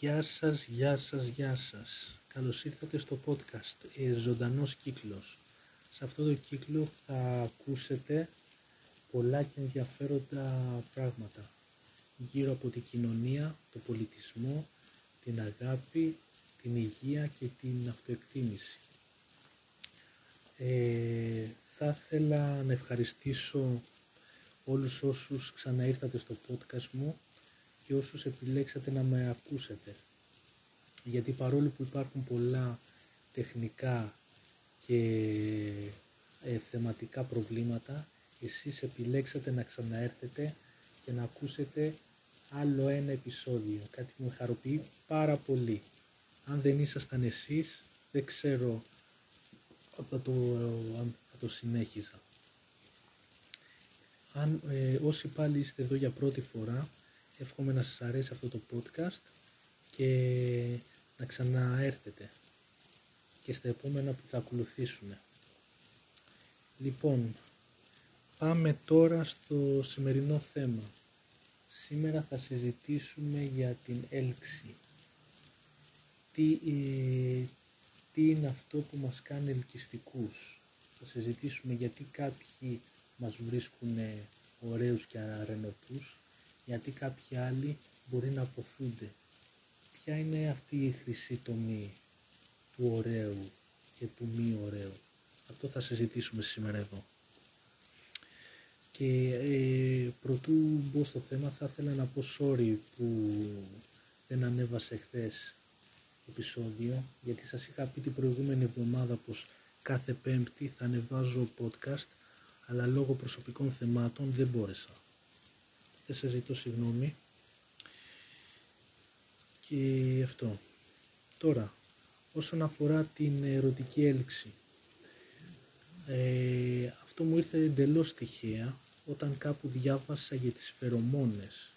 Γεια σας, γεια σας, γεια σας. Καλώς ήρθατε στο podcast ε, Ζωντανός Κύκλος. Σε αυτό το κύκλο θα ακούσετε πολλά και ενδιαφέροντα πράγματα γύρω από την κοινωνία, το πολιτισμό, την αγάπη, την υγεία και την αυτοεκτίμηση. Ε, θα ήθελα να ευχαριστήσω όλους όσους ξαναήρθατε στο podcast μου και όσους επιλέξατε να με ακούσετε. Γιατί παρόλο που υπάρχουν πολλά τεχνικά και ε, θεματικά προβλήματα, εσείς επιλέξατε να ξαναέρθετε και να ακούσετε άλλο ένα επεισόδιο. Κάτι που με χαροποιεί πάρα πολύ. Αν δεν ήσασταν εσείς, δεν ξέρω θα το, αν θα το συνέχιζα. Αν ε, όσοι πάλι είστε εδώ για πρώτη φορά, εύχομαι να σας αρέσει αυτό το podcast και να ξαναέρθετε και στα επόμενα που θα ακολουθήσουν. Λοιπόν, πάμε τώρα στο σημερινό θέμα. Σήμερα θα συζητήσουμε για την έλξη. Τι, ε, τι είναι αυτό που μας κάνει ελκυστικούς; Θα συζητήσουμε γιατί κάποιοι μας βρίσκουν ωραίους και αρενοπούς, γιατί κάποιοι άλλοι μπορεί να αποθούνται. Ποια είναι αυτή η χρυσή τομή του ωραίου και του μη ωραίου; Αυτό θα συζητήσουμε σήμερα εδώ. Και ε, πρωτού μπω στο θέμα θα ήθελα να πω sorry που δεν ανέβασε χθες επεισόδιο γιατί σας είχα πει την προηγούμενη εβδομάδα πως κάθε πέμπτη θα ανεβάζω podcast αλλά λόγω προσωπικών θεμάτων δεν μπόρεσα. Δεν σας ζητώ συγγνώμη. Και αυτό. Τώρα, όσον αφορά την ερωτική έλξη. Ε, αυτό μου ήρθε εντελώς τυχαία όταν κάπου διάβασα για τις φερομόνες.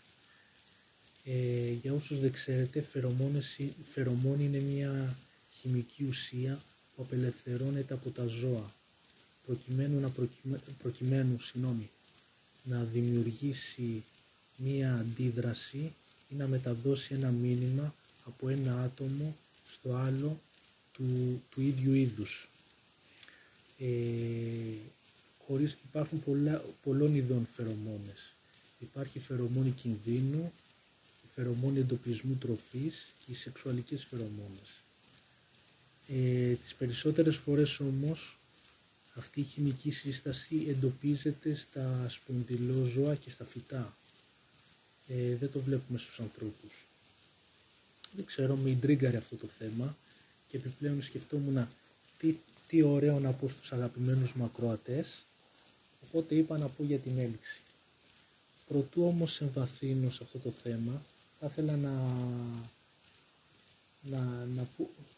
Ε, για όσους δεν ξέρετε, φερομόνες, φερομόνη είναι μια χημική ουσία που απελευθερώνεται από τα ζώα προκειμένου να, προκειμένου, συγνώμη, να δημιουργήσει μία αντίδραση ή να μεταδώσει ένα μήνυμα από ένα άτομο στο άλλο του, του ίδιου είδους. Ε, χωρίς υπάρχουν πολλά, πολλών ειδών φερομόνες. Υπάρχει φερομόνη κινδύνου, η φερομόνη εντοπισμού τροφής και οι σεξουαλικές φερομόνες. Ε, τις περισσότερες φορές όμως αυτή η χημική σύσταση εντοπίζεται στα σπονδυλόζωα και στα φυτά. Ε, δεν το βλέπουμε στους ανθρώπους. Δεν ξέρω, με ιντρίγκαρε αυτό το θέμα και επιπλέον σκεφτόμουν τι, τι ωραίο να πω στους αγαπημένους μου ακροατές, οπότε είπα να πω για την έλξη. Προτού όμως εμβαθύνω σε αυτό το θέμα, θα ήθελα να, να, να,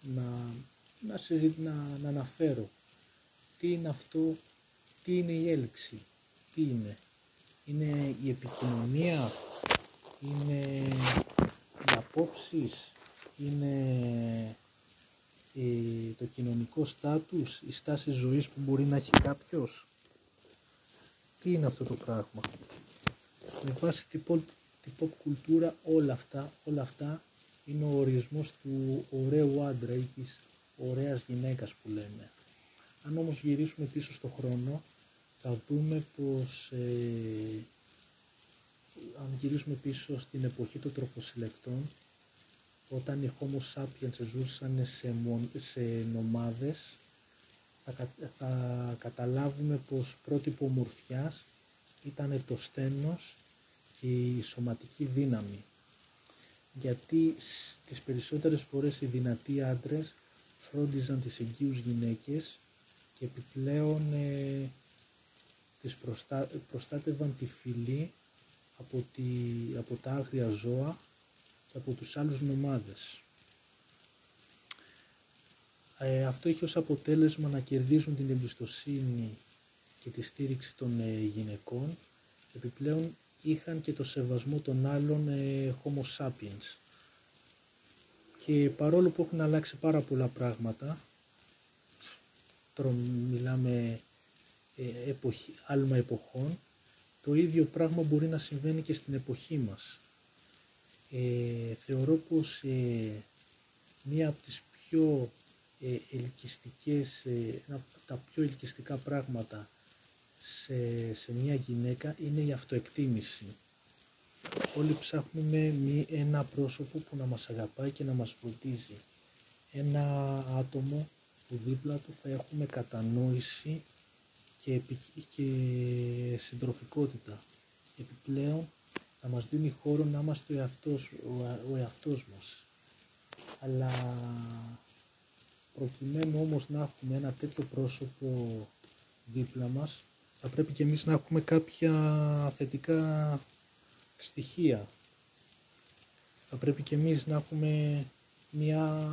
να, να, να, να αναφέρω τι είναι αυτό, τι είναι η έλξη, τι είναι. Είναι η επικοινωνία, είναι οι απόψεις, είναι ε, το κοινωνικό στάτους, η στάση ζωής που μπορεί να έχει κάποιος. Τι είναι αυτό το πράγμα; Με βάση την pop, την pop κουλτούρα όλα αυτά, όλα αυτά είναι ο ορισμός του ωραίου άντρα ή της ωραίας γυναίκας που λέμε. Αν όμως γυρίσουμε πίσω στο χρόνο, θα δούμε πως ε, αν γυρίσουμε πίσω στην εποχή των τροφοσυλλεκτών, όταν οι Homo sapiens ζούσαν σε, σε νομάδες, θα, θα καταλάβουμε πως πρότυπο ομορφιάς ήταν το στένος και η σωματική δύναμη. Γιατί τις περισσότερες φορές οι δυνατοί άντρες φρόντιζαν τις εγγύους γυναίκες και επιπλέον ε, τις προστά, προστάτευαν τη φυλή από, τη, από τα άγρια ζώα και από τους άλλους νομάδες. Ε, αυτό έχει ως αποτέλεσμα να κερδίζουν την εμπιστοσύνη και τη στήριξη των ε, γυναικών. Επιπλέον είχαν και το σεβασμό των άλλων ε, Homo sapiens. Και παρόλο που έχουν αλλάξει πάρα πολλά πράγματα, τώρα μιλάμε ε, εποχή, άλμα εποχών, το ίδιο πράγμα μπορεί να συμβαίνει και στην εποχή μας. Ε, θεωρώ πως ε, μία από τις πιο ε, ελκυστικές, ε, τα πιο ελκυστικά πράγματα σε, σε μια γυναίκα είναι η αυτοεκτίμηση. Όλοι ψάχνουμε ένα πρόσωπο που να μας αγαπάει και να μας φροντίζει. Ένα άτομο που δίπλα του θα έχουμε κατανόηση και, και συντροφικότητα. Επιπλέον θα μας δίνει χώρο να είμαστε ο εαυτός, ο, ο εαυτός μας. Αλλά προκειμένου όμως να έχουμε ένα τέτοιο πρόσωπο δίπλα μας, θα πρέπει και εμείς να έχουμε κάποια θετικά στοιχεία. Θα πρέπει και εμείς να έχουμε μια,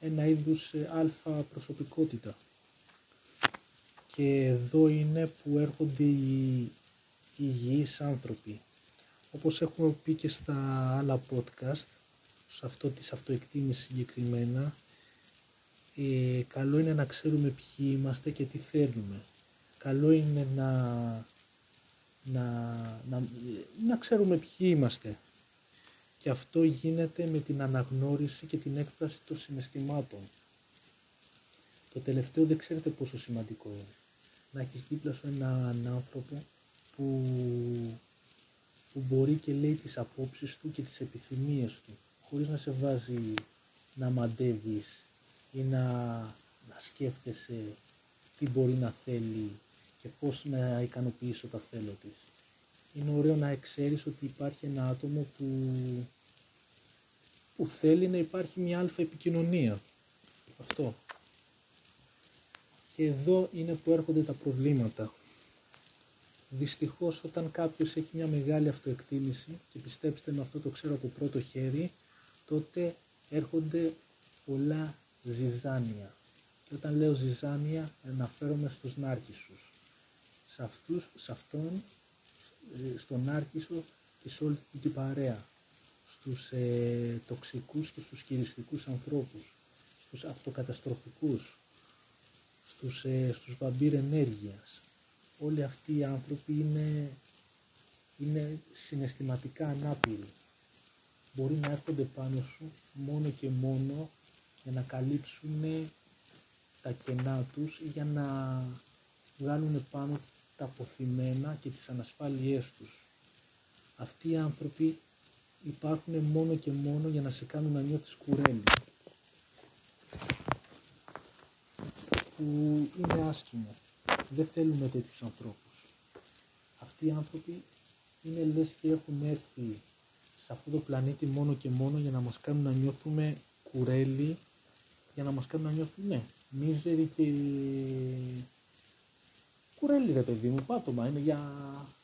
ένα είδους ε, αλφα προσωπικότητα. Και εδώ είναι που έρχονται οι, οι υγιείς άνθρωποι. Όπως έχουμε πει και στα άλλα podcast, σε αυτό της αυτοεκτίμησης συγκεκριμένα, ε, καλό είναι να ξέρουμε ποιοι είμαστε και τι θέλουμε. Καλό είναι να, να, να, να ξέρουμε ποιοι είμαστε. Και αυτό γίνεται με την αναγνώριση και την έκφραση των συναισθημάτων. Το τελευταίο δεν ξέρετε πόσο σημαντικό είναι. Να έχεις δίπλα σου έναν άνθρωπο που, που μπορεί και λέει τις απόψεις του και τις επιθυμίες του, χωρίς να σε βάζει να μαντεύεις ή να, να σκέφτεσαι τι μπορεί να θέλει και πώς να ικανοποιήσω τα θέλω της. Είναι ωραίο να ξέρεις ότι υπάρχει ένα άτομο που, που θέλει να υπάρχει μια αλφα επικοινωνία. Αυτό. Και εδώ είναι που έρχονται τα προβλήματα. Δυστυχώς όταν κάποιος έχει μια μεγάλη αυτοεκτίμηση και πιστέψτε με αυτό το ξέρω από πρώτο χέρι, τότε έρχονται πολλά ζυζάνια. Και όταν λέω ζυζάνια αναφέρομαι στους νάρκισσους. Σε, αυτούς, σε αυτόν, ε, στον νάρκισσο και σε όλη την παρέα. Στους ε, τοξικούς και στους κυριστικούς ανθρώπους. Στους αυτοκαταστροφικούς. Στους, ε, στους βαμπύρ ενέργειας. Όλοι αυτοί οι άνθρωποι είναι, είναι συναισθηματικά ανάπηροι. Μπορεί να έρχονται πάνω σου μόνο και μόνο για να καλύψουν τα κενά τους ή για να βγάλουν πάνω τα αποθυμένα και τις ανασφάλειές τους. Αυτοί οι άνθρωποι υπάρχουν μόνο και μόνο για να σε κάνουν να νιώθεις κουρέλι. Που είναι άσχημο. Δεν θέλουμε τέτοιους ανθρώπους. Αυτοί οι άνθρωποι είναι λες και έχουν έρθει σε αυτό το πλανήτη μόνο και μόνο για να μας κάνουν να νιώθουμε κουρέλι για να μας κάνουν να νιώθουν ναι, μίζεροι και κουρέλι ρε παιδί μου, πάτωμα, είναι για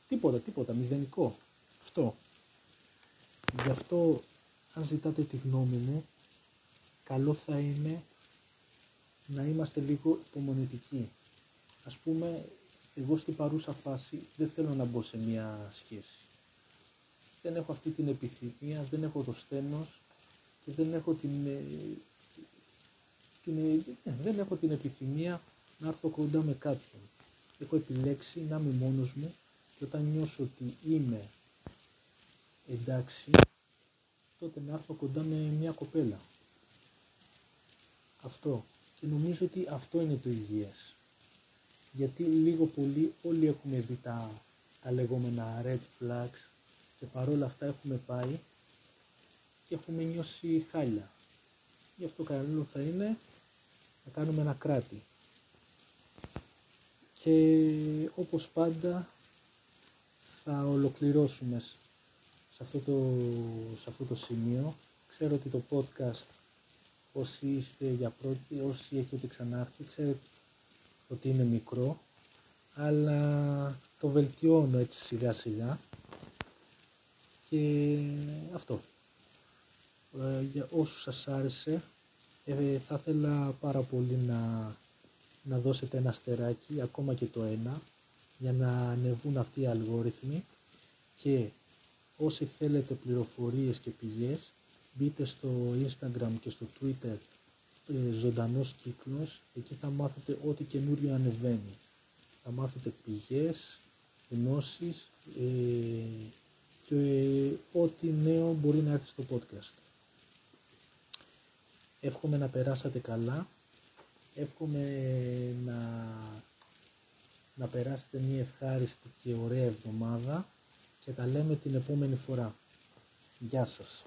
τίποτα, τίποτα, μηδενικό. Αυτό. Γι' αυτό, αν ζητάτε τη γνώμη μου, καλό θα είναι να είμαστε λίγο υπομονετικοί. Ας πούμε, εγώ στην παρούσα φάση δεν θέλω να μπω σε μια σχέση. Δεν έχω αυτή την επιθυμία, δεν έχω το στένος και δεν έχω την ε, την, ε, δεν έχω την επιθυμία να έρθω κοντά με κάποιον. Έχω επιλέξει να είμαι μόνος μου και όταν νιώσω ότι είμαι εντάξει, τότε να έρθω κοντά με μια κοπέλα. Αυτό. Και νομίζω ότι αυτό είναι το υγιές. Γιατί λίγο πολύ όλοι έχουμε δει τα, τα λεγόμενα red flags και παρόλα αυτά έχουμε πάει και έχουμε νιώσει χάλια. Γι' αυτό καλό θα είναι να κάνουμε ένα κράτη. Και όπως πάντα θα ολοκληρώσουμε σε αυτό το, σε αυτό το σημείο. Ξέρω ότι το podcast όσοι είστε για πρώτη, όσοι έχετε ξανάρθει, ξέρετε ότι είναι μικρό, αλλά το βελτιώνω έτσι σιγά σιγά και αυτό. Ε, για όσους σας άρεσε ε, θα ήθελα πάρα πολύ να, να δώσετε ένα στεράκι, ακόμα και το ένα, για να ανεβούν αυτοί οι αλγόριθμοι και όσοι θέλετε πληροφορίες και πηγές μπείτε στο Instagram και στο Twitter ε, ζωντανός κύκλος, εκεί θα μάθετε ό,τι καινούριο ανεβαίνει. Θα μάθετε πηγές, γνώσεις, ε, και ό,τι νέο μπορεί να έρθει στο podcast. Εύχομαι να περάσατε καλά, εύχομαι να, να περάσετε μια ευχάριστη και ωραία εβδομάδα και τα λέμε την επόμενη φορά. Γεια σας.